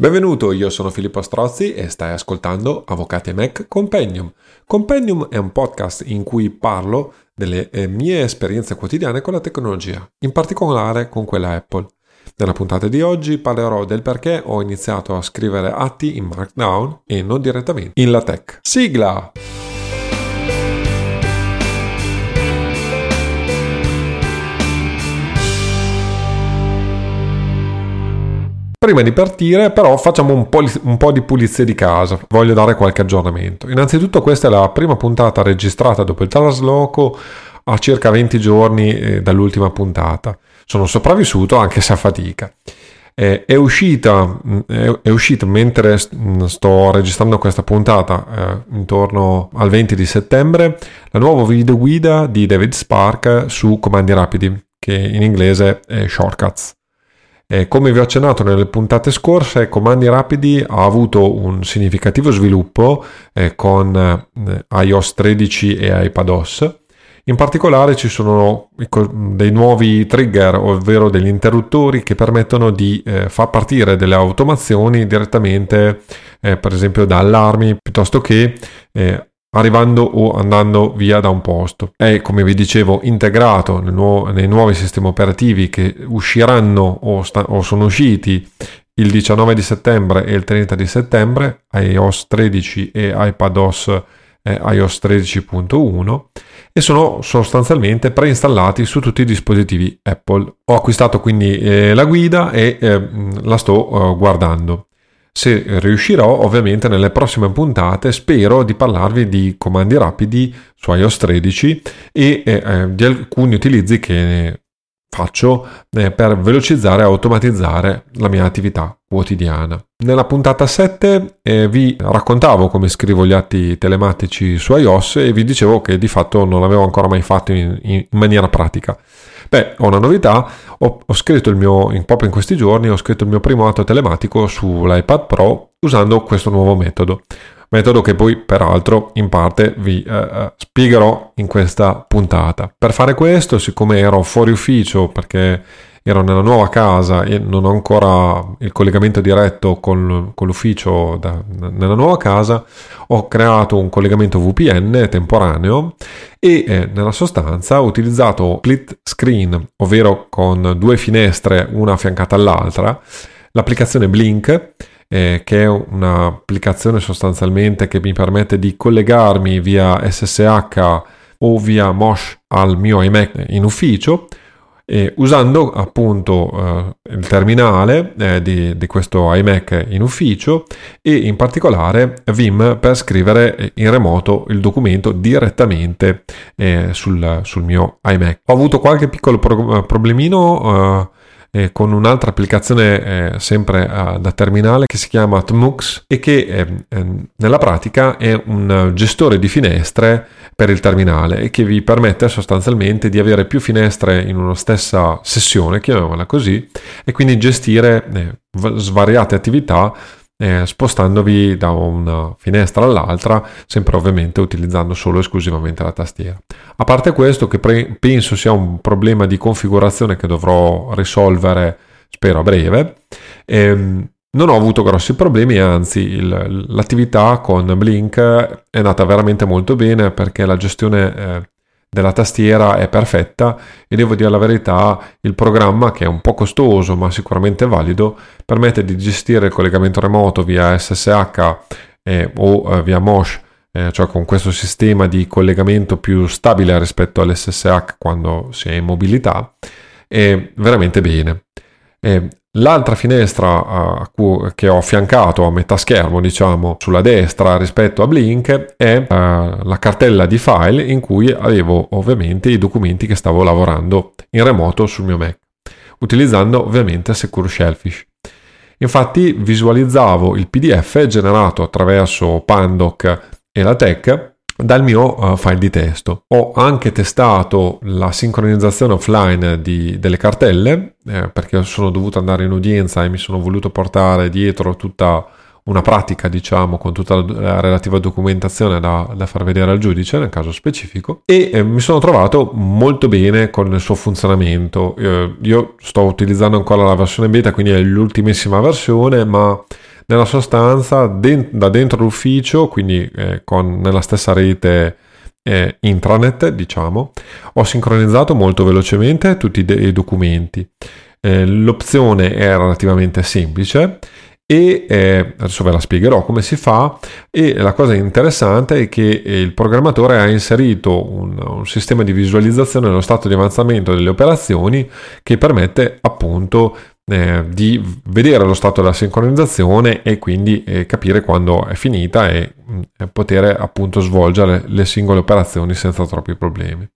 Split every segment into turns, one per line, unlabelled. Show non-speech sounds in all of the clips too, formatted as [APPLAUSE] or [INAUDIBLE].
Benvenuto, io sono Filippo Strozzi e stai ascoltando Avvocati Mac Compendium. Compendium è un podcast in cui parlo delle eh, mie esperienze quotidiane con la tecnologia, in particolare con quella Apple. Nella puntata di oggi parlerò del perché ho iniziato a scrivere atti in Markdown e non direttamente in LaTeX. Sigla! Prima di partire però facciamo un po', un po', di pulizia di casa, voglio dare qualche aggiornamento. Innanzitutto questa è la prima puntata registrata dopo il trasloco a circa 20 giorni eh, dall'ultima puntata. Sono sopravvissuto anche se a fatica. Eh, è, uscita, mm, è, uscita, mentre mm, sto registrando questa puntata, eh, intorno al 20 di settembre, la nuova video guida di David Spark su comandi rapidi, che in inglese è Shortcuts. Eh, come vi ho accennato nelle puntate scorse, Comandi Rapidi ha avuto un significativo sviluppo eh, con eh, iOS 13 e iPadOS. In particolare ci sono dei nuovi trigger, ovvero degli interruttori che permettono di eh, far partire delle automazioni direttamente, eh, per esempio da allarmi, piuttosto che eh, arrivando o andando via da un posto. È, come vi dicevo, integrato nel nuovo, nei nuovi sistemi operativi che usciranno o, sta, o, sono usciti il 19 di settembre e il 30 di settembre, iOS 13 e iPadOS eh, iOS 13.1 e sono sostanzialmente preinstallati su tutti i dispositivi Apple. Ho acquistato quindi eh, la guida e eh, la sto eh, guardando. Se riuscirò, ovviamente nelle prossime puntate spero di parlarvi di comandi rapidi su iOS 13 e eh, di alcuni utilizzi che faccio eh, per velocizzare e automatizzare la mia attività quotidiana. Nella puntata 7 eh, vi raccontavo come scrivo gli atti telematici su iOS e vi dicevo che di fatto non l'avevo ancora mai fatto in, in maniera pratica. Beh, ho una novità, ho, ho scritto il mio, in, proprio in questi giorni, ho scritto il mio primo atto telematico sull'iPad Pro usando questo nuovo metodo. Metodo che poi peraltro in parte vi eh, eh, spiegherò in questa puntata. Per fare questo, siccome ero fuori ufficio perché ero nella nuova casa e non ho ancora il collegamento diretto con, con l'ufficio da, nella nuova casa, ho creato un collegamento VPN temporaneo e eh, nella sostanza ho utilizzato split screen, ovvero con due finestre una affiancata all'altra, l'applicazione Blink eh, che è un'applicazione sostanzialmente che mi permette di collegarmi via SSH o via Mosh al mio iMac in ufficio eh, usando appunto eh, il terminale eh, di, di, questo iMac in ufficio e in particolare Vim per scrivere in remoto il documento direttamente eh, sul, sul, mio iMac. Ho avuto qualche piccolo pro- problemino eh, eh, con un'altra applicazione eh, sempre eh, da terminale che si chiama Tmux e che ehm, ehm, nella pratica è un gestore di finestre per il terminale e che vi permette sostanzialmente di avere più finestre in una stessa sessione, chiamiamola così, e quindi gestire eh, svariate attività eh, spostandovi da una finestra all'altra, sempre ovviamente utilizzando solo e esclusivamente la tastiera. A parte questo, che pre- penso sia un problema di configurazione che dovrò risolvere, spero a breve, ehm, non ho avuto grossi problemi, anzi il, l'attività con Blink è andata veramente molto bene perché la gestione eh, della tastiera è perfetta e devo dire la verità, il programma che è un po' costoso ma sicuramente valido permette di gestire il collegamento remoto via SSH eh, o eh, via Mosh, eh, cioè con questo sistema di collegamento più stabile rispetto all'SSH quando si è in mobilità, è veramente bene. L'altra finestra uh, cui, che ho affiancato a metà schermo, diciamo, sulla destra rispetto a Blink è uh, la cartella di file in cui avevo ovviamente i documenti che stavo lavorando in remoto sul mio Mac, utilizzando ovviamente Secure Shellfish. Infatti visualizzavo il PDF generato attraverso Pandoc e la Tech dal mio uh, file di testo. Ho anche testato la sincronizzazione offline di, delle cartelle eh, perché sono dovuto andare in udienza e mi sono voluto portare dietro tutta una pratica, diciamo, con tutta la relativa documentazione da, da far vedere al giudice nel caso specifico e eh, mi sono trovato molto bene con il suo funzionamento. Eh, io sto utilizzando ancora la versione beta, quindi è l'ultimissima versione, ma nella sostanza de- da dentro l'ufficio, quindi eh, con, nella stessa rete eh, intranet, diciamo, ho sincronizzato molto velocemente tutti i, de- i documenti. Eh, l'opzione è relativamente semplice e eh, adesso ve la spiegherò come si fa e la cosa interessante è che il programmatore ha inserito un, un, sistema di visualizzazione dello stato di avanzamento delle operazioni che permette appunto eh, di vedere lo stato della sincronizzazione e quindi eh, capire quando è finita e mh, mm, poter appunto svolgere le singole operazioni senza troppi problemi.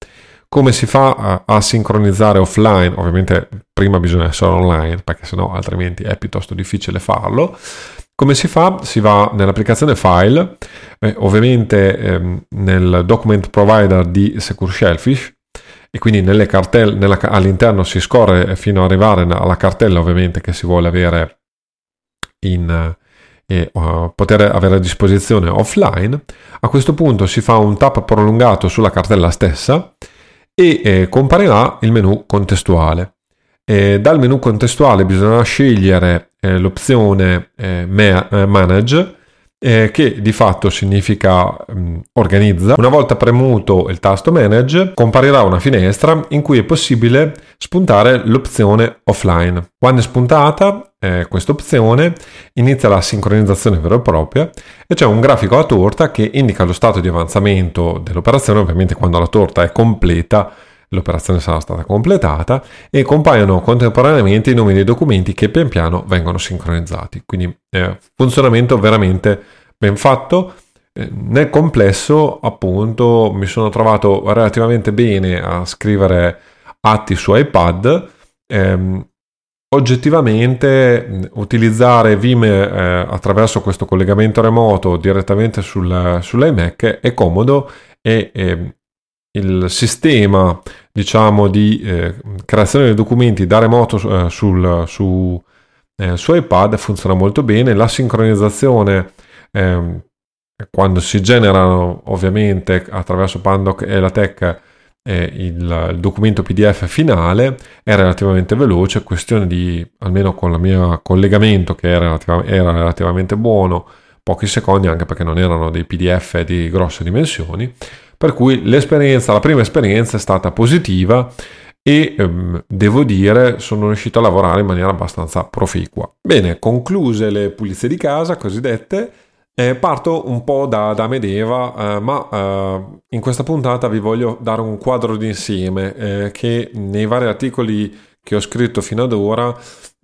Come si fa a, a, sincronizzare offline? Ovviamente prima bisogna essere online perché sennò altrimenti è piuttosto difficile farlo. Come si fa? Si va nell'applicazione file, eh, ovviamente ehm, nel document provider di Secure Shellfish e quindi cartelle, nella, all'interno si scorre fino ad arrivare alla cartella ovviamente che si vuole avere in, e uh, poter avere a disposizione offline. A questo punto si fa un tap prolungato sulla cartella stessa e eh, comparirà il menu contestuale. E dal menu contestuale bisognerà scegliere eh, l'opzione eh, eh Manage eh, che di fatto significa mh, mm, organizza. Una volta premuto il tasto Manage comparirà una finestra in cui è possibile spuntare l'opzione Offline. Quando è spuntata eh, questa opzione inizia la sincronizzazione vera e propria e c'è un grafico a torta che indica lo stato di avanzamento dell'operazione, ovviamente quando la torta è completa l'operazione sarà stata completata e compaiono contemporaneamente i nomi dei documenti che pian piano vengono sincronizzati. Quindi eh, funzionamento veramente ben fatto. Eh, nel complesso, appunto, mi sono trovato relativamente bene a scrivere atti su iPad. Ehm, oggettivamente utilizzare Vim eh, attraverso questo collegamento remoto direttamente sul, sull'iMac è comodo e eh, il sistema diciamo di eh, creazione dei documenti da remoto eh, sul, su, eh, su iPad funziona molto bene. La sincronizzazione ehm, quando si generano ovviamente attraverso Pandoc e la Tech eh, il, il, documento PDF finale è relativamente veloce, questione di almeno con il mio collegamento che era, relativ- era relativamente buono, pochi secondi anche perché non erano dei PDF di grosse dimensioni per cui l'esperienza, la prima esperienza è stata positiva e ehm, devo dire sono riuscito a lavorare in maniera abbastanza proficua. Bene, concluse le pulizie di casa cosiddette, eh, parto un po' da, da Medeva, eh, ma eh, in questa puntata vi voglio dare un quadro d'insieme eh, che nei vari articoli che ho scritto fino ad ora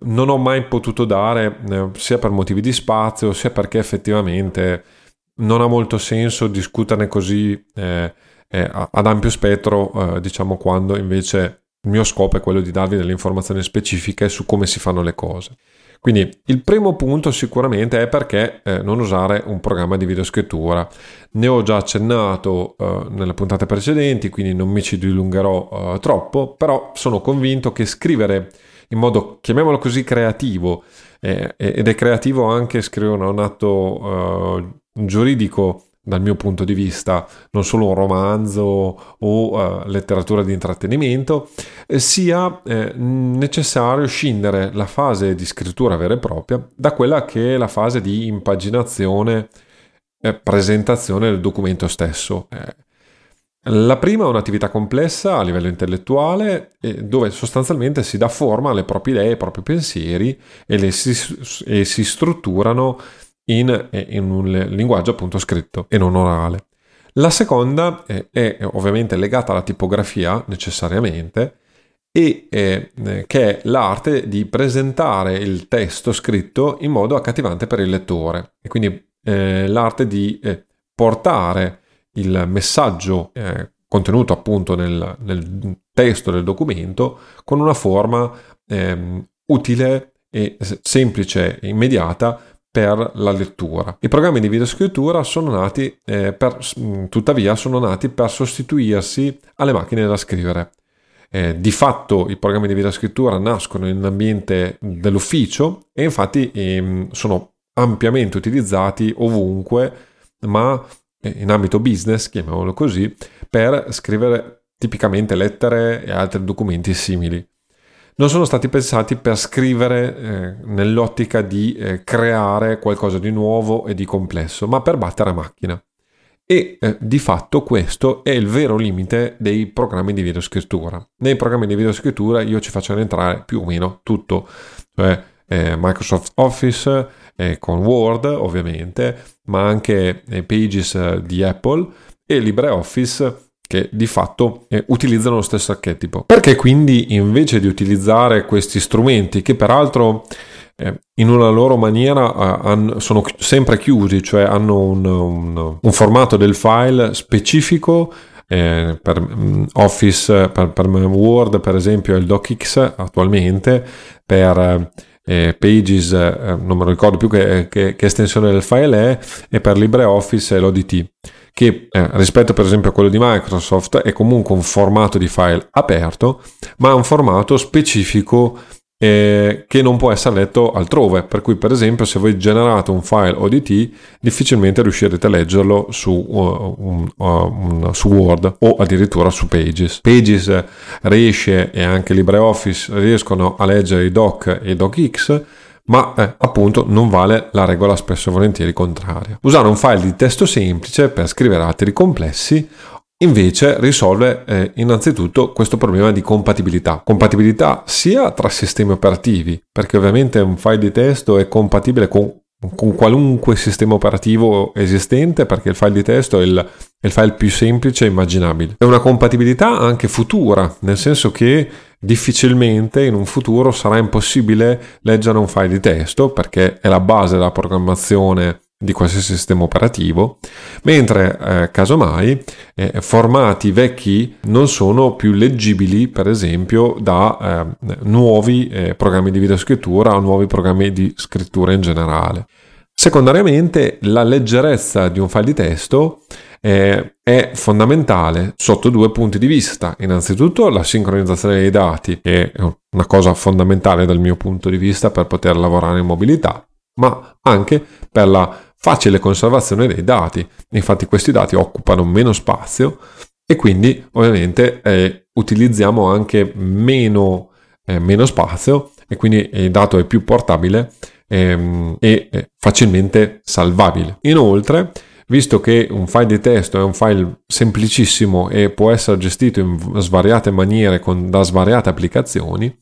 non ho mai potuto dare, eh, sia per motivi di spazio, sia perché effettivamente non ha molto senso discuterne così eh, eh, ad ampio spettro, eh, diciamo quando invece il mio scopo è quello di darvi delle informazioni specifiche su come si fanno le cose. Quindi il primo punto sicuramente è perché eh, non usare un programma di videoscrittura. Ne ho già accennato eh, nelle puntate precedenti, quindi non mi ci dilungherò eh, troppo, però sono convinto che scrivere in modo, chiamiamolo così, creativo, ed è creativo anche scrivere un atto giuridico dal mio punto di vista, non solo un romanzo o uh, letteratura di intrattenimento, eh, sia eh, necessario scindere la fase di scrittura vera e propria da quella che è la fase di impaginazione e presentazione del documento stesso. Eh, la prima è un'attività complessa a livello intellettuale dove sostanzialmente si dà forma alle proprie idee, ai propri pensieri e, si, e si strutturano in, in un linguaggio appunto scritto e non orale. La seconda è, è ovviamente legata alla tipografia necessariamente e eh, che è l'arte di presentare il testo scritto in modo accattivante per il lettore e quindi eh, l'arte di eh, portare il messaggio eh, contenuto appunto nel, nel, testo del documento con una forma ehm, utile e semplice e immediata per la lettura. I programmi di videoscrittura sono nati, eh, per, mm, tuttavia, sono nati per sostituirsi alle macchine da scrivere. Eh, di fatto i programmi di videoscrittura nascono in un ambiente dell'ufficio e infatti ehm, sono ampiamente utilizzati ovunque, ma eh, in ambito business, chiamiamolo così, per scrivere tipicamente lettere e altri documenti simili. Non sono stati pensati per scrivere eh, nell'ottica di eh, creare qualcosa di nuovo e di complesso, ma per battere a macchina. E eh, di fatto questo è il vero limite dei programmi di videoscrittura. Nei programmi di videoscrittura io ci faccio entrare più o meno tutto, cioè eh, Microsoft Office eh, con Word ovviamente, ma anche eh, Pages di Apple e LibreOffice che di fatto eh, utilizzano lo stesso archetipo. Perché quindi invece di utilizzare questi strumenti che peraltro eh, in una loro maniera eh, sono sempre chiusi, cioè hanno un, un, un formato del file specifico eh, per um, Office, per, per, Word per esempio è il DocX attualmente, per eh, Pages eh, non me lo ricordo più che, che, che, estensione del file è, e per LibreOffice è l'ODT che eh, rispetto per esempio a quello di Microsoft è comunque un formato di file aperto, ma un formato specifico eh, che non può essere letto altrove. Per cui, per esempio, se voi generate un file ODT, difficilmente riuscirete a leggerlo su, uh, un, uh, un, su Word o addirittura su Pages. Pages riesce e anche LibreOffice riescono a leggere i doc e i docx ma eh, appunto non vale la regola spesso e volentieri contraria. Usare un file di testo semplice per scrivere altri complessi invece risolve eh, innanzitutto questo problema di compatibilità. Compatibilità sia tra sistemi operativi, perché ovviamente un file di testo è compatibile con, con qualunque sistema operativo esistente, perché il file di testo è il, è il file più semplice immaginabile. È una compatibilità anche futura, nel senso che difficilmente in un futuro sarà impossibile leggere un file di testo perché è la base della programmazione di qualsiasi sistema operativo, mentre eh, casomai eh, formati vecchi non sono più leggibili, per esempio, da eh, nuovi eh, programmi di videoscrittura o nuovi programmi di scrittura in generale. Secondariamente, la leggerezza di un file di testo eh, è fondamentale sotto due punti di vista. Innanzitutto la sincronizzazione dei dati, che è una cosa fondamentale dal mio punto di vista per poter lavorare in mobilità, ma anche per la facile conservazione dei dati. Infatti questi dati occupano meno spazio e quindi ovviamente eh, utilizziamo anche meno, eh, meno, spazio e quindi il dato è più portabile ehm, e eh, facilmente salvabile. Inoltre, visto che un file di testo è un file semplicissimo e può essere gestito in svariate maniere con, da svariate applicazioni,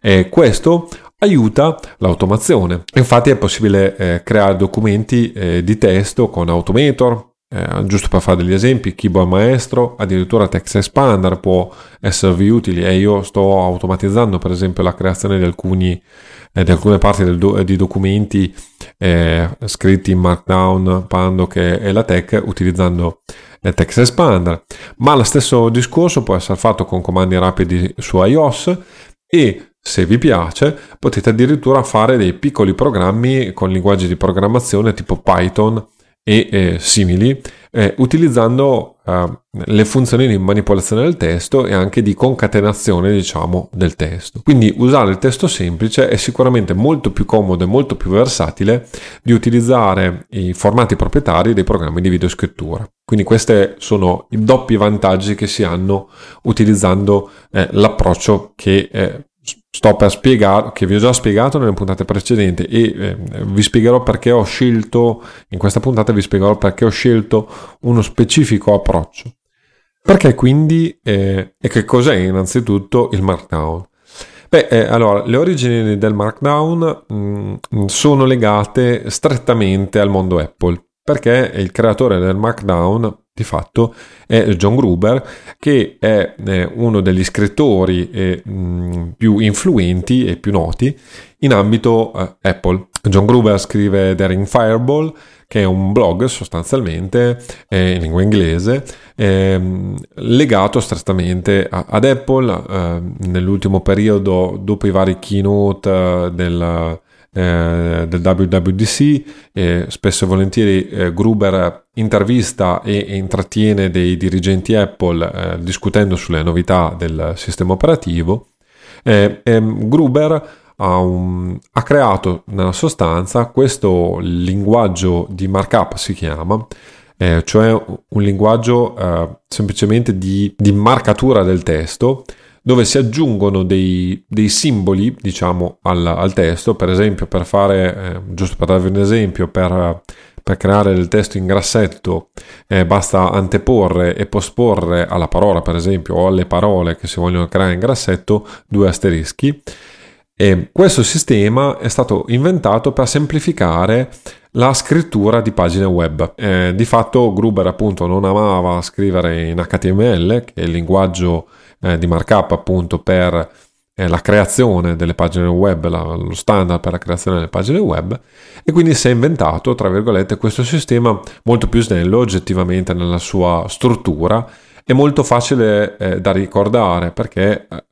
eh, questo aiuta l'automazione. Infatti è possibile eh, creare documenti eh, di testo con Automator, eh, giusto per fare degli esempi, Keyboard Maestro, addirittura Text Expander può esservi utile e io sto automatizzando per esempio la creazione di, alcuni, eh, di alcune parti do, di documenti eh, scritti in Markdown, Pando che è la tech utilizzando Text Expander, ma lo stesso discorso può essere fatto con comandi rapidi su iOS e se vi piace, potete addirittura fare dei piccoli programmi con linguaggi di programmazione tipo Python e eh, simili, eh, utilizzando eh, le funzioni di manipolazione del testo e anche di concatenazione, diciamo, del testo. Quindi usare il testo semplice è sicuramente molto più comodo e molto più versatile di utilizzare i formati proprietari dei programmi di videoscrittura. Quindi questi sono i doppi vantaggi che si hanno utilizzando eh, l'approccio che eh, sto per spiegare, che vi ho già spiegato nelle puntate precedenti e eh, vi spiegherò perché ho scelto, in questa puntata vi spiegherò perché ho scelto uno specifico approccio. Perché quindi, eh, e che cos'è innanzitutto il Markdown? Beh, eh, allora, le origini del Markdown mh, mm, sono legate strettamente al mondo Apple, perché il creatore del Markdown di fatto è John Gruber che è eh, uno degli scrittori eh, mh, più influenti e più noti in ambito eh, Apple. John Gruber scrive Daring Fireball che è un blog sostanzialmente in lingua inglese ehm, legato strettamente ad Apple nell'ultimo periodo dopo i vari keynote del eh, del WWDC, eh, spesso e volentieri eh, Gruber intervista e, intrattiene dei dirigenti Apple eh, discutendo sulle novità del sistema operativo. Ehm, Gruber ha, un, ha, creato nella sostanza questo linguaggio di markup, si chiama, eh, cioè un linguaggio eh, semplicemente di, di marcatura del testo dove si aggiungono dei, dei simboli, diciamo, al, al, testo, per esempio per fare, eh, giusto per darvi un esempio, per, per creare il testo in grassetto eh, basta anteporre e posporre alla parola, per esempio, o alle parole che si vogliono creare in grassetto, due asterischi. E questo sistema è stato inventato per semplificare la scrittura di pagine web. Eh, di fatto Gruber appunto non amava scrivere in HTML, che è il linguaggio di markup appunto per eh, la creazione delle pagine web, la, lo standard per la creazione delle pagine web e quindi si è inventato, tra virgolette, questo sistema molto più snello oggettivamente nella sua struttura è molto facile eh, da ricordare perché eh,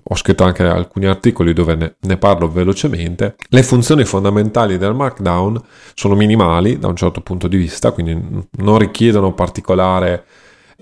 ho scritto anche alcuni articoli dove ne, ne, parlo velocemente. Le funzioni fondamentali del Markdown sono minimali da un certo punto di vista, quindi non richiedono particolare,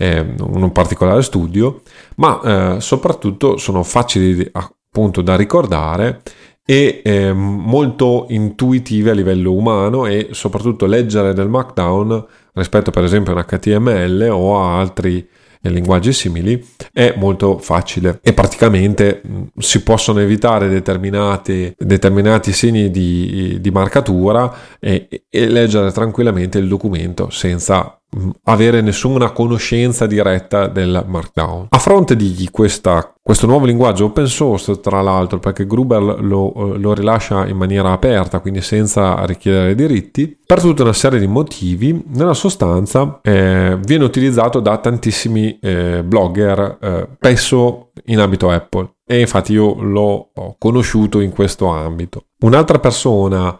eh, un particolare studio, ma eh, soprattutto sono facili appunto da ricordare e eh, molto intuitive a livello umano e soprattutto leggere del Markdown rispetto per esempio a un HTML o a altri e linguaggi simili è molto facile. E praticamente si possono evitare determinati, determinati segni di, di marcatura e, e leggere tranquillamente il documento senza avere nessuna conoscenza diretta del Markdown. A fronte di questa, questo nuovo linguaggio open source, tra l'altro, perché Gruber lo, lo, rilascia in maniera aperta, quindi senza richiedere diritti, per tutta una serie di motivi, nella sostanza eh, viene utilizzato da tantissimi eh, blogger, eh, spesso in ambito Apple. E infatti io l'ho conosciuto in questo ambito. Un'altra persona,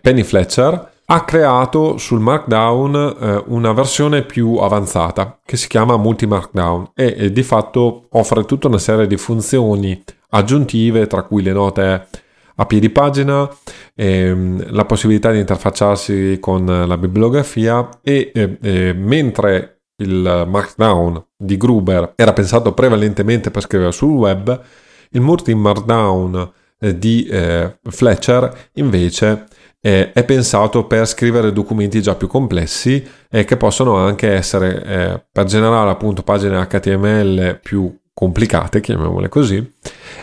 Penny Fletcher, ha creato sul Markdown eh, una versione più avanzata che si chiama Multi Markdown e, e, di fatto offre tutta una serie di funzioni aggiuntive tra cui le note a piedi pagina, ehm, la possibilità di interfacciarsi con la bibliografia e eh, mentre il Markdown di Gruber era pensato prevalentemente per scrivere sul web, il Multi Markdown eh, di eh, Fletcher invece eh, è pensato per scrivere documenti già più complessi e che possono anche essere eh, per generare appunto pagine HTML più complicate, chiamiamole così,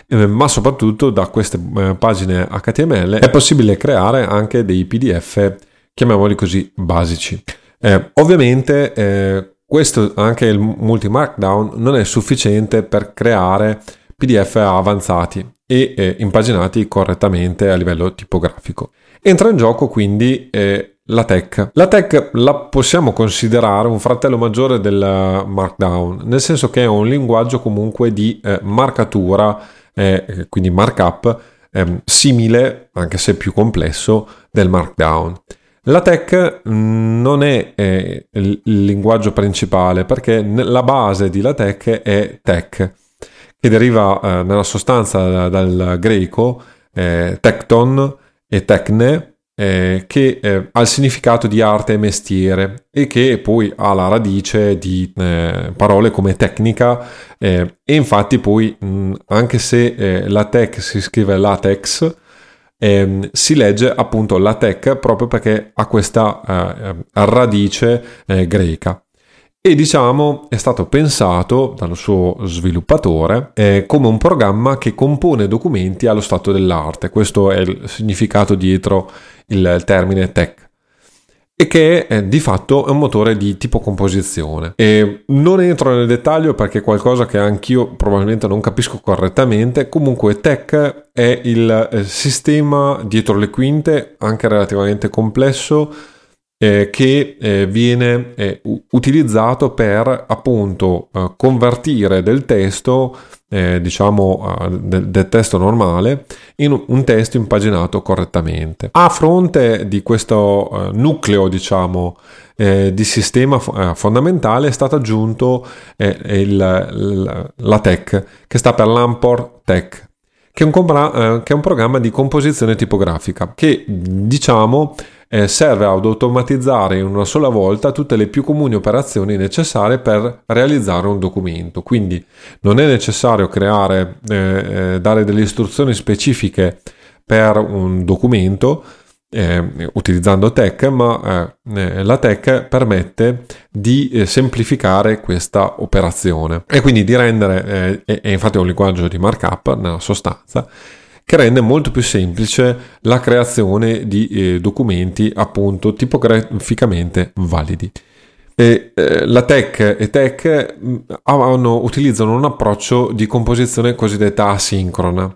eh, ma soprattutto da queste eh, pagine HTML è possibile creare anche dei PDF, chiamiamoli così, basici. Eh, ovviamente questo anche il multi markdown non è sufficiente per creare PDF avanzati e impaginati correttamente a livello tipografico. Entra in gioco quindi eh, la tech. La tech la possiamo considerare un fratello maggiore del Markdown, nel senso che è un linguaggio comunque di eh, marcatura, eh, quindi markup, ehm, simile, anche se più complesso, del Markdown. La tech mm, non è eh, il linguaggio principale perché la base di la tech è tech, che deriva eh, nella sostanza dal greco eh, tecton, e tecne, eh, che eh, ha il significato di arte e mestiere e che poi ha la radice di eh, parole come tecnica eh, e infatti poi mh, anche se eh, la tech si scrive latex ehm, si legge appunto la tech proprio perché ha questa eh, radice greca e diciamo è stato pensato dal suo sviluppatore eh, come un programma che compone documenti allo stato dell'arte. Questo è il significato dietro il termine tech e che è, di fatto è un motore di tipo composizione. E non entro nel dettaglio perché è qualcosa che anch'io probabilmente non capisco correttamente. Comunque tech è il eh, sistema dietro le quinte, anche relativamente complesso, eh, che eh, viene eh, utilizzato per appunto eh, convertire del testo, eh, diciamo eh, del, del, testo normale, in un testo impaginato correttamente. A fronte di questo nucleo, diciamo, di sistema fondamentale è stato aggiunto il, la tech, che sta per l'Ampor Tech che è, un, che è un programma di composizione tipografica che diciamo eh, serve ad automatizzare in una sola volta tutte le più comuni operazioni necessarie per realizzare un documento. Quindi non è necessario creare, eh, eh, dare delle istruzioni specifiche per un documento, eh, utilizzando tech, ma eh, eh, la tech permette di semplificare questa operazione e quindi di rendere, è infatti un linguaggio di markup nella sostanza, che rende molto più semplice la creazione di eh, documenti appunto tipograficamente validi. E, eh, la tech e tech mm, hanno, utilizzano un approccio di composizione cosiddetta asincrona,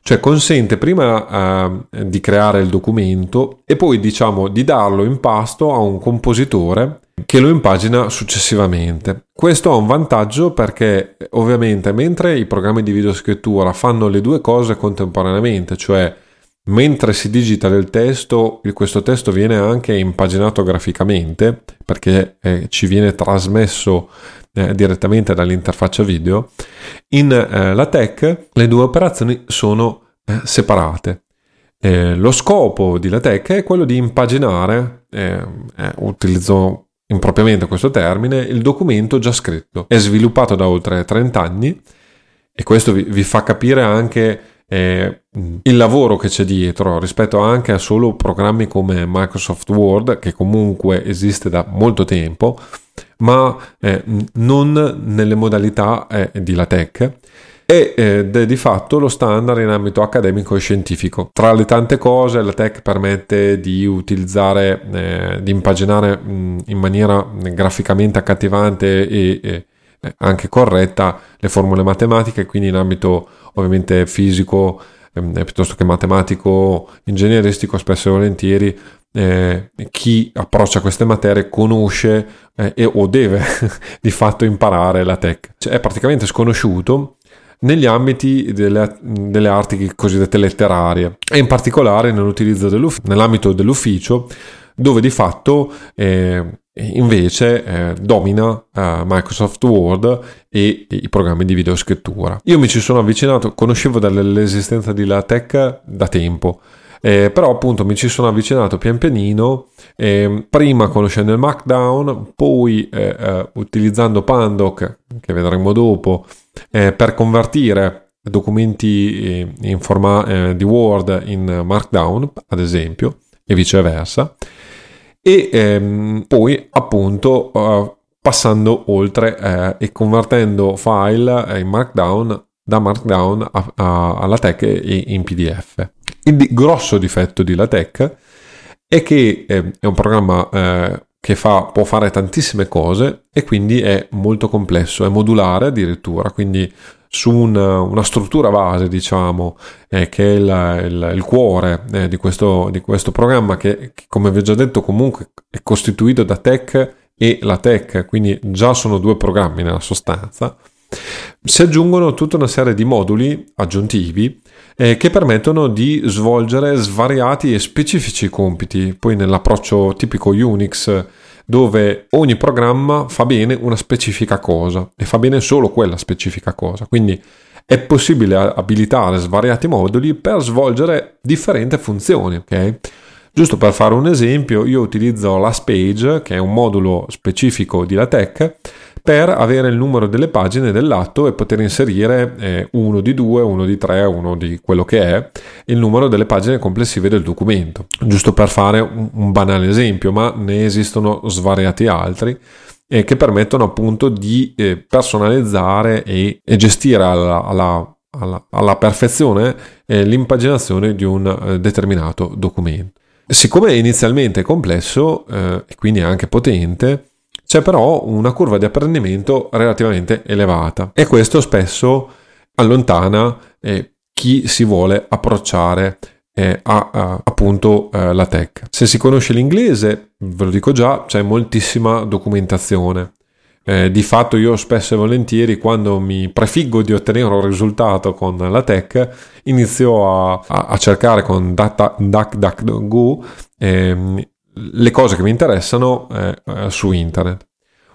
cioè consente prima eh, di creare il documento e poi diciamo di darlo in pasto a un compositore che lo impagina successivamente. Questo ha un vantaggio perché ovviamente mentre i programmi di videoscrittura fanno le due cose contemporaneamente, cioè mentre si digita del testo, questo testo viene anche impaginato graficamente perché eh, ci viene trasmesso eh, direttamente dall'interfaccia video, in eh, LaTeX le due operazioni sono eh, separate. Eh, lo scopo di LaTeX è quello di impaginare, eh, utilizzo impropriamente questo termine, il documento già scritto. È sviluppato da oltre 30 anni e questo vi, vi fa capire anche eh, il lavoro che c'è dietro rispetto anche a solo programmi come Microsoft Word che comunque esiste da molto tempo ma eh, non nelle modalità eh, di LaTeX ed è di fatto lo standard in ambito accademico e scientifico. Tra le tante cose la tech permette di utilizzare, eh, di impaginare mh, in maniera graficamente accattivante e, e anche corretta le formule matematiche, quindi in ambito ovviamente fisico ehm, piuttosto che matematico, ingegneristico, spesso e volentieri eh, chi approccia queste materie conosce eh, e, o deve [LAUGHS] di fatto imparare la tech. Cioè, è praticamente sconosciuto negli ambiti delle, delle, arti cosiddette letterarie e in particolare nell'utilizzo dell'ufficio, nell'ambito dell'ufficio dove di fatto eh, invece eh, domina eh, Microsoft Word e, e, i programmi di videoscrittura. Io mi ci sono avvicinato, conoscevo dell'esistenza di LaTeX da tempo, eh, però appunto mi ci sono avvicinato pian pianino, eh, prima conoscendo il Markdown, poi eh, eh, utilizzando Pandoc, che vedremo dopo, eh, per convertire documenti in forma di Word in Markdown, ad esempio, e viceversa, e ehm, poi appunto passando oltre e convertendo file in Markdown da Markdown a, a, alla tech e in PDF. Il di- grosso difetto di LaTeX è che eh, è un programma eh, che fa, può fare tantissime cose e quindi è molto complesso, è modulare addirittura, quindi su una, una struttura base, diciamo, eh, che è il, il, il cuore eh, di questo, di, questo, programma che, che, come vi ho già detto, comunque è costituito da tech e la tech, quindi già sono due programmi nella sostanza. Si aggiungono tutta una serie di moduli aggiuntivi eh, che permettono di svolgere svariati e specifici compiti, poi nell'approccio tipico Unix dove ogni programma fa bene una specifica cosa e fa bene solo quella specifica cosa. Quindi è possibile abilitare svariati moduli per svolgere differenti funzioni, ok? Giusto per fare un esempio, io utilizzo LastPage, che è un modulo specifico di LaTeX, per avere il numero delle pagine dell'atto e poter inserire eh, uno di due, uno di tre, uno di quello che è il numero delle pagine complessive del documento. Giusto per fare un, un banale esempio, ma ne esistono svariati altri eh, che permettono appunto di eh, personalizzare e, e gestire alla, alla, alla, alla perfezione eh, l'impaginazione di un eh, determinato documento. Siccome è inizialmente complesso eh, e quindi anche potente, c'è però una curva di apprendimento relativamente elevata e questo spesso allontana eh, chi si vuole approcciare eh, a, a, appunto eh, la tech. Se si conosce l'inglese, ve lo dico già, c'è moltissima documentazione. Eh, di fatto io spesso e volentieri quando mi prefiggo di ottenere un risultato con la tech inizio a, a, a cercare con DuckDuckGo ehm, le cose che mi interessano eh, eh, su internet.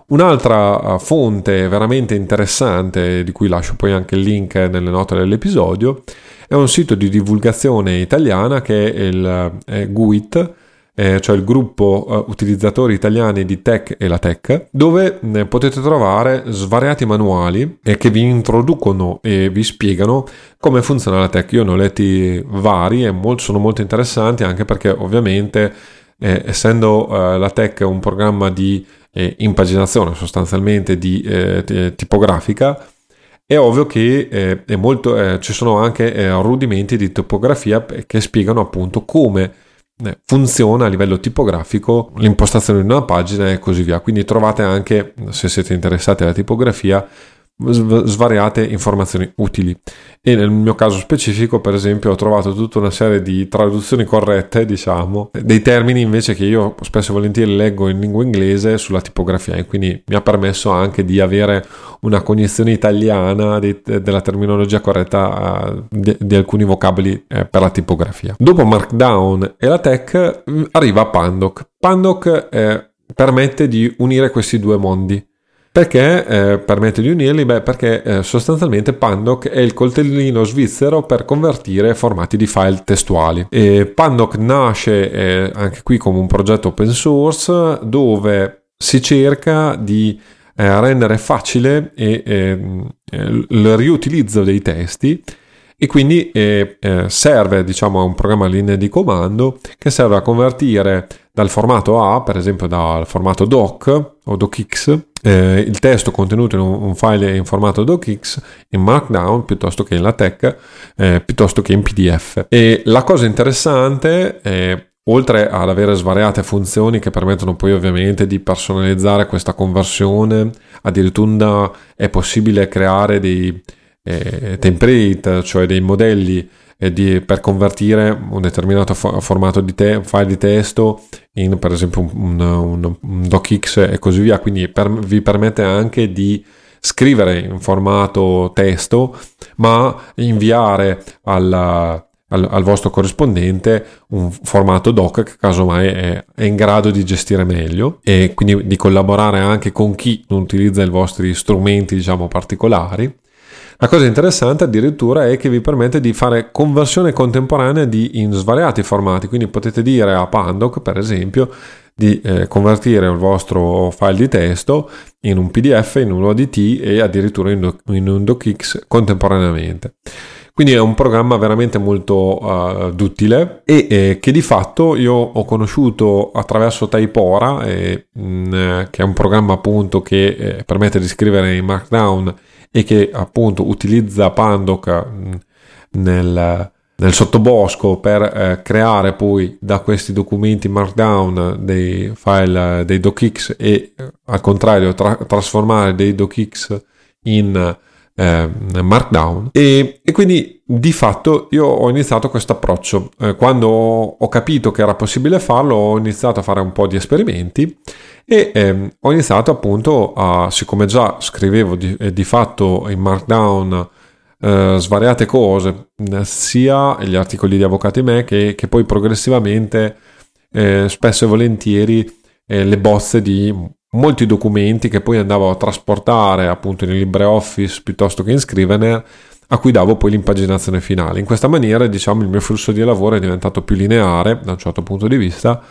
Un'altra eh, fonte veramente interessante, di cui lascio poi anche il link nelle note dell'episodio, è un sito di divulgazione italiana che è il è GUIT, eh, cioè il gruppo eh, utilizzatori italiani di Tech e la Tech, dove eh, potete trovare svariati manuali eh, che vi introducono e vi spiegano come funziona la Tech. Io ne ho letti vari e molto, sono molto interessanti anche perché ovviamente eh, essendo eh, la Tech un programma di impaginazione sostanzialmente di tipografica, è ovvio che molto, ci sono anche rudimenti di topografia che spiegano appunto come eh, funziona a livello tipografico l'impostazione di una pagina e così via. Quindi trovate anche, se siete interessati alla tipografia, svariate informazioni utili. E nel mio caso specifico per esempio ho trovato tutta una serie di traduzioni corrette diciamo dei termini invece che io spesso e volentieri leggo in lingua inglese sulla tipografia. E quindi mi ha permesso anche di avere una cognizione italiana di, della terminologia corretta di, di, alcuni vocaboli eh, per la tipografia. Dopo Markdown e la tech arriva Pandoc. Pandoc eh, permette di unire questi due mondi perché eh, permette di unirli? Beh, perché eh, sostanzialmente Pandoc è il coltellino svizzero per convertire formati di file testuali. E Pandoc nasce eh, anche qui come un progetto open source dove si cerca di eh, rendere facile e, ehm, il riutilizzo dei testi e quindi eh, eh, serve diciamo a un programma linea di comando che serve a convertire dal formato A, per esempio dal formato doc o docx, eh, il testo contenuto in un, un, file in formato docx in Markdown piuttosto che in LaTeX, eh, piuttosto che in PDF. E la cosa interessante è oltre ad avere svariate funzioni che permettono poi ovviamente di personalizzare questa conversione, addirittura è possibile creare dei eh, template, cioè dei modelli di, per convertire un determinato fo- formato di te- file di testo in per esempio un, un, un docx e così via, quindi per, vi permette anche di scrivere in formato testo ma inviare alla, al, al, vostro corrispondente un formato doc che casomai è, è, in grado di gestire meglio e quindi di collaborare anche con chi non utilizza i vostri strumenti diciamo particolari la cosa interessante addirittura è che vi permette di fare conversione contemporanea di, in svariati formati, quindi potete dire a Pandoc, per esempio, di eh, convertire il vostro file di testo in un PDF, in un ODT e addirittura in, in un DocX contemporaneamente. Quindi è un programma veramente molto uh, duttile e eh, che di fatto io ho conosciuto attraverso Typora, eh, mh, che è un programma appunto che eh, permette di scrivere in Markdown e che appunto utilizza Pandoc mm, nel, nel sottobosco per eh, creare poi da questi documenti markdown dei file dei docx e eh, al contrario tra- trasformare dei docx in eh, markdown. E, e, quindi di fatto io ho iniziato questo approccio. Eh, quando ho capito che era possibile farlo ho iniziato a fare un po' di esperimenti e ehm, ho iniziato appunto a, siccome già scrivevo di, eh, di fatto in Markdown eh, svariate cose, sia gli articoli di Avvocati Me che, che poi progressivamente eh, spesso e volentieri eh, le bozze di molti documenti che poi andavo a trasportare appunto in LibreOffice piuttosto che in Scrivener a cui davo poi l'impaginazione finale. In questa maniera diciamo il mio flusso di lavoro è diventato più lineare da un certo punto di vista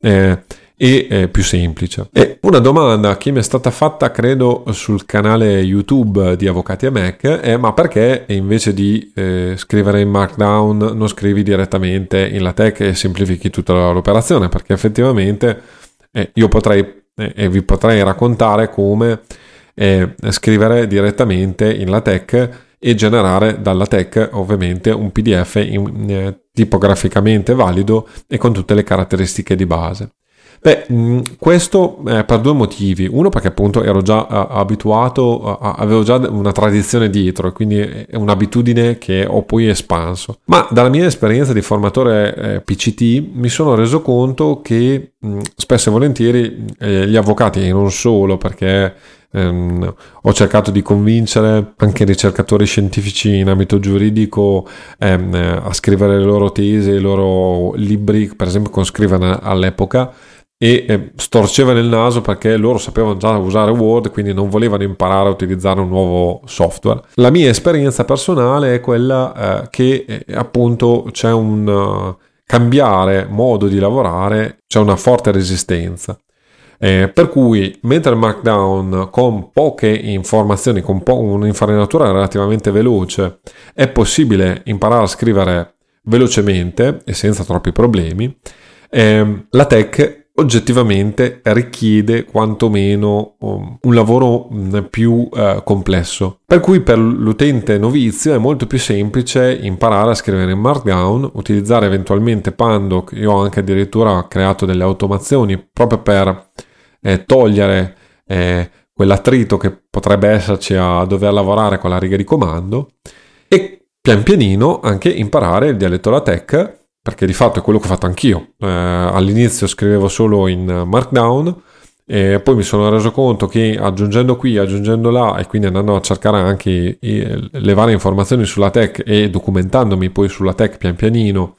eh, e eh, più semplice. E una domanda che mi è stata fatta, credo, sul canale YouTube di Avvocati e Mac è: ma perché invece di eh, scrivere in Markdown non scrivi direttamente in LaTeX e semplifichi tutta l'operazione? Perché effettivamente eh, io potrei eh, e vi potrei raccontare come eh, scrivere direttamente in LaTeX e generare dalla tech ovviamente un PDF in, eh, tipograficamente valido e con tutte le caratteristiche di base. Beh, mm, questo eh, per due motivi. Uno perché appunto ero già uh, abituato, avevo già una tradizione dietro quindi è un'abitudine che ho poi espanso. Ma dalla mia esperienza di formatore eh, PCT mi sono reso conto che mm, spesso e volentieri eh, gli avvocati e non solo perché ehm, ho cercato di convincere anche ricercatori scientifici in ambito giuridico ehm, a scrivere le loro tesi, i loro libri, per esempio con Scrivere all'epoca e eh, storceva nel naso perché loro sapevano già usare Word, quindi non volevano imparare a utilizzare un nuovo software. La mia esperienza personale è quella eh, che eh, appunto c'è un... Uh, cambiare modo di lavorare c'è una forte resistenza. Eh, per cui, mentre il Markdown con poche informazioni, con po- un'infarinatura relativamente veloce, è possibile imparare a scrivere velocemente e senza troppi problemi, eh, la tech oggettivamente richiede quantomeno um, un lavoro mm, più uh, complesso. Per cui per l'utente novizio è molto più semplice imparare a scrivere in Markdown, utilizzare eventualmente Pandoc. Io ho anche addirittura creato delle automazioni proprio per eh, togliere eh, quell'attrito che potrebbe esserci a dover lavorare con la riga di comando e pian pianino anche imparare il dialetto LaTeX perché di fatto è quello che ho fatto anch'io. Eh, all'inizio scrivevo solo in Markdown e poi mi sono reso conto che aggiungendo qui, aggiungendo là e quindi andando a cercare anche le varie informazioni sulla tech e documentandomi poi sulla tech pian pianino,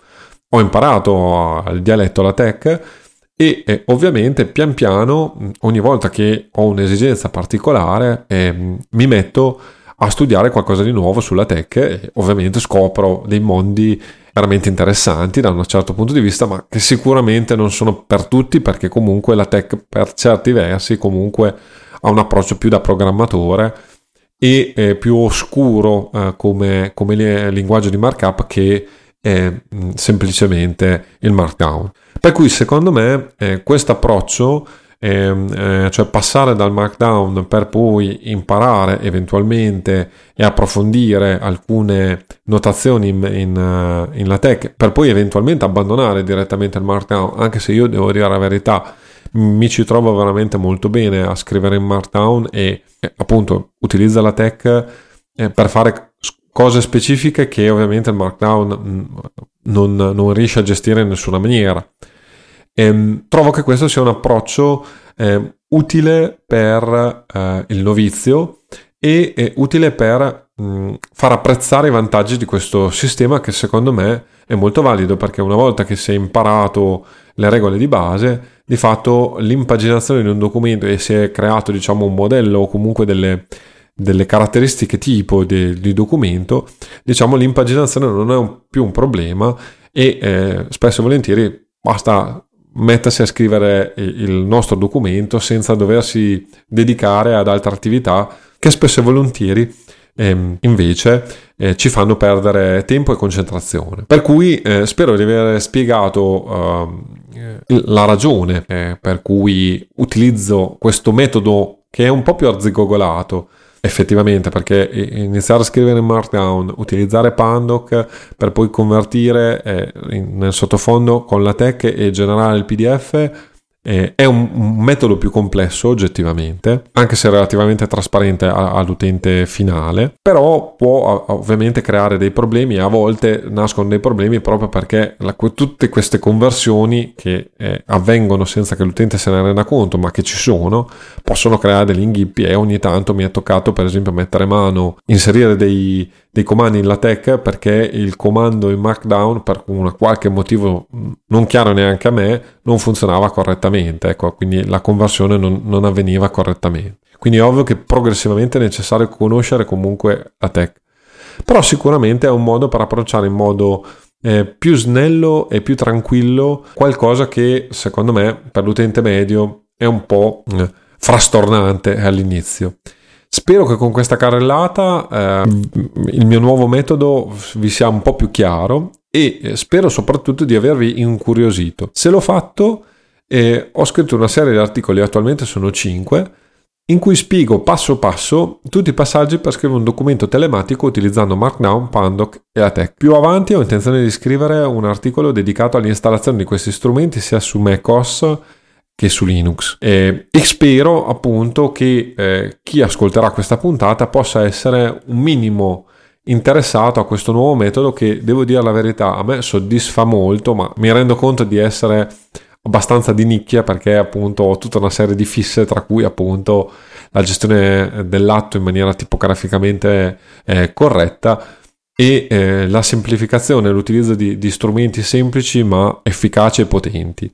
ho imparato il dialetto la tech e eh, ovviamente pian piano ogni volta che ho un'esigenza particolare eh, mi metto a studiare qualcosa di nuovo sulla tech e ovviamente scopro dei mondi veramente interessanti da un certo punto di vista, ma che sicuramente non sono per tutti perché comunque la tech per certi versi comunque ha un approccio più da programmatore e eh, più oscuro eh, come, come linguaggio di markup che è mh, semplicemente il markdown. Per cui secondo me eh, questo approccio eh, cioè passare dal markdown per poi imparare eventualmente e approfondire alcune notazioni in, in, eh, in LaTeX per poi eventualmente abbandonare direttamente il markdown, anche se io devo dire la verità, mi ci trovo veramente molto bene a scrivere in markdown e eh, appunto utilizza la tech eh, per fare cose specifiche che ovviamente il markdown mm, non, non riesce a gestire in nessuna maniera. Ehm, trovo che questo sia un approccio eh, utile per eh, il novizio e utile per mh, mm, far apprezzare i vantaggi di questo sistema che secondo me è molto valido perché una volta che si è imparato le regole di base, di fatto l'impaginazione di un documento e si è creato diciamo un modello o comunque delle, delle caratteristiche tipo di, di, documento, diciamo l'impaginazione non è un, più un problema e eh, spesso e volentieri basta mettersi a scrivere il nostro documento senza doversi dedicare ad altre attività che spesso e volentieri ehm, invece eh, ci fanno perdere tempo e concentrazione. Per cui eh, spero di aver spiegato eh, la ragione eh, per cui utilizzo questo metodo che è un po' più arzigogolato effettivamente perché iniziare a scrivere in Markdown, utilizzare Pandoc per poi convertire eh, in, nel sottofondo con la tech e generare il PDF eh, è un, un, metodo più complesso oggettivamente, anche se relativamente trasparente a, all'utente finale, però può ovviamente creare dei problemi a volte nascono dei problemi proprio perché la, tutte queste conversioni che eh, avvengono senza che l'utente se ne renda conto, ma che ci sono, possono creare degli inghippi e ogni tanto mi è toccato per esempio mettere mano, inserire dei, dei comandi in LaTeX perché il comando in Markdown per un qualche motivo non chiaro neanche a me non funzionava correttamente, ecco, quindi la conversione non, non avveniva correttamente. Quindi è ovvio che progressivamente è necessario conoscere comunque LaTeX. Però sicuramente è un modo per approcciare in modo eh, più snello e più tranquillo qualcosa che secondo me per l'utente medio è un po' eh, frastornante all'inizio. Spero che con questa carrellata eh, il mio nuovo metodo vi sia un po' più chiaro e eh, spero soprattutto di avervi incuriosito. Se l'ho fatto, eh, ho scritto una serie di articoli, attualmente sono 5, in cui spiego passo passo tutti i passaggi per scrivere un documento telematico utilizzando Markdown, Pandoc e ATEC. Più avanti ho intenzione di scrivere un articolo dedicato all'installazione di questi strumenti sia su macOS che su Linux. E, e spero appunto che eh, chi ascolterà questa puntata possa essere un minimo interessato a questo nuovo metodo che devo dire la verità a me soddisfa molto ma mi rendo conto di essere abbastanza di nicchia perché appunto ho tutta una serie di fisse tra cui appunto la gestione dell'atto in maniera tipograficamente eh, corretta e eh, la semplificazione l'utilizzo di, di strumenti semplici ma efficaci e potenti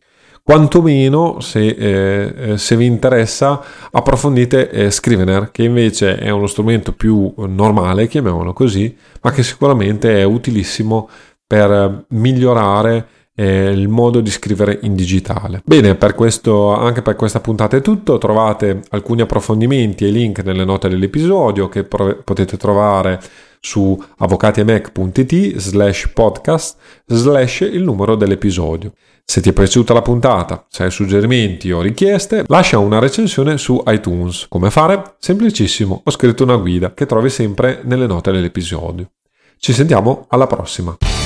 quantomeno se, eh, eh, se vi interessa approfondite eh, Scrivener che invece è uno strumento più normale chiamiamolo così ma che sicuramente è utilissimo per migliorare eh, il modo di scrivere in digitale. Bene, per questo, anche per questa puntata è tutto. Trovate alcuni approfondimenti e link nelle note dell'episodio che potete trovare su avvocatiemac.it slash podcast slash il numero dell'episodio. Se ti è piaciuta la puntata, se hai suggerimenti o richieste, lascia una recensione su iTunes. Come fare? Semplicissimo, ho scritto una guida che trovi sempre nelle note dell'episodio. Ci sentiamo alla prossima!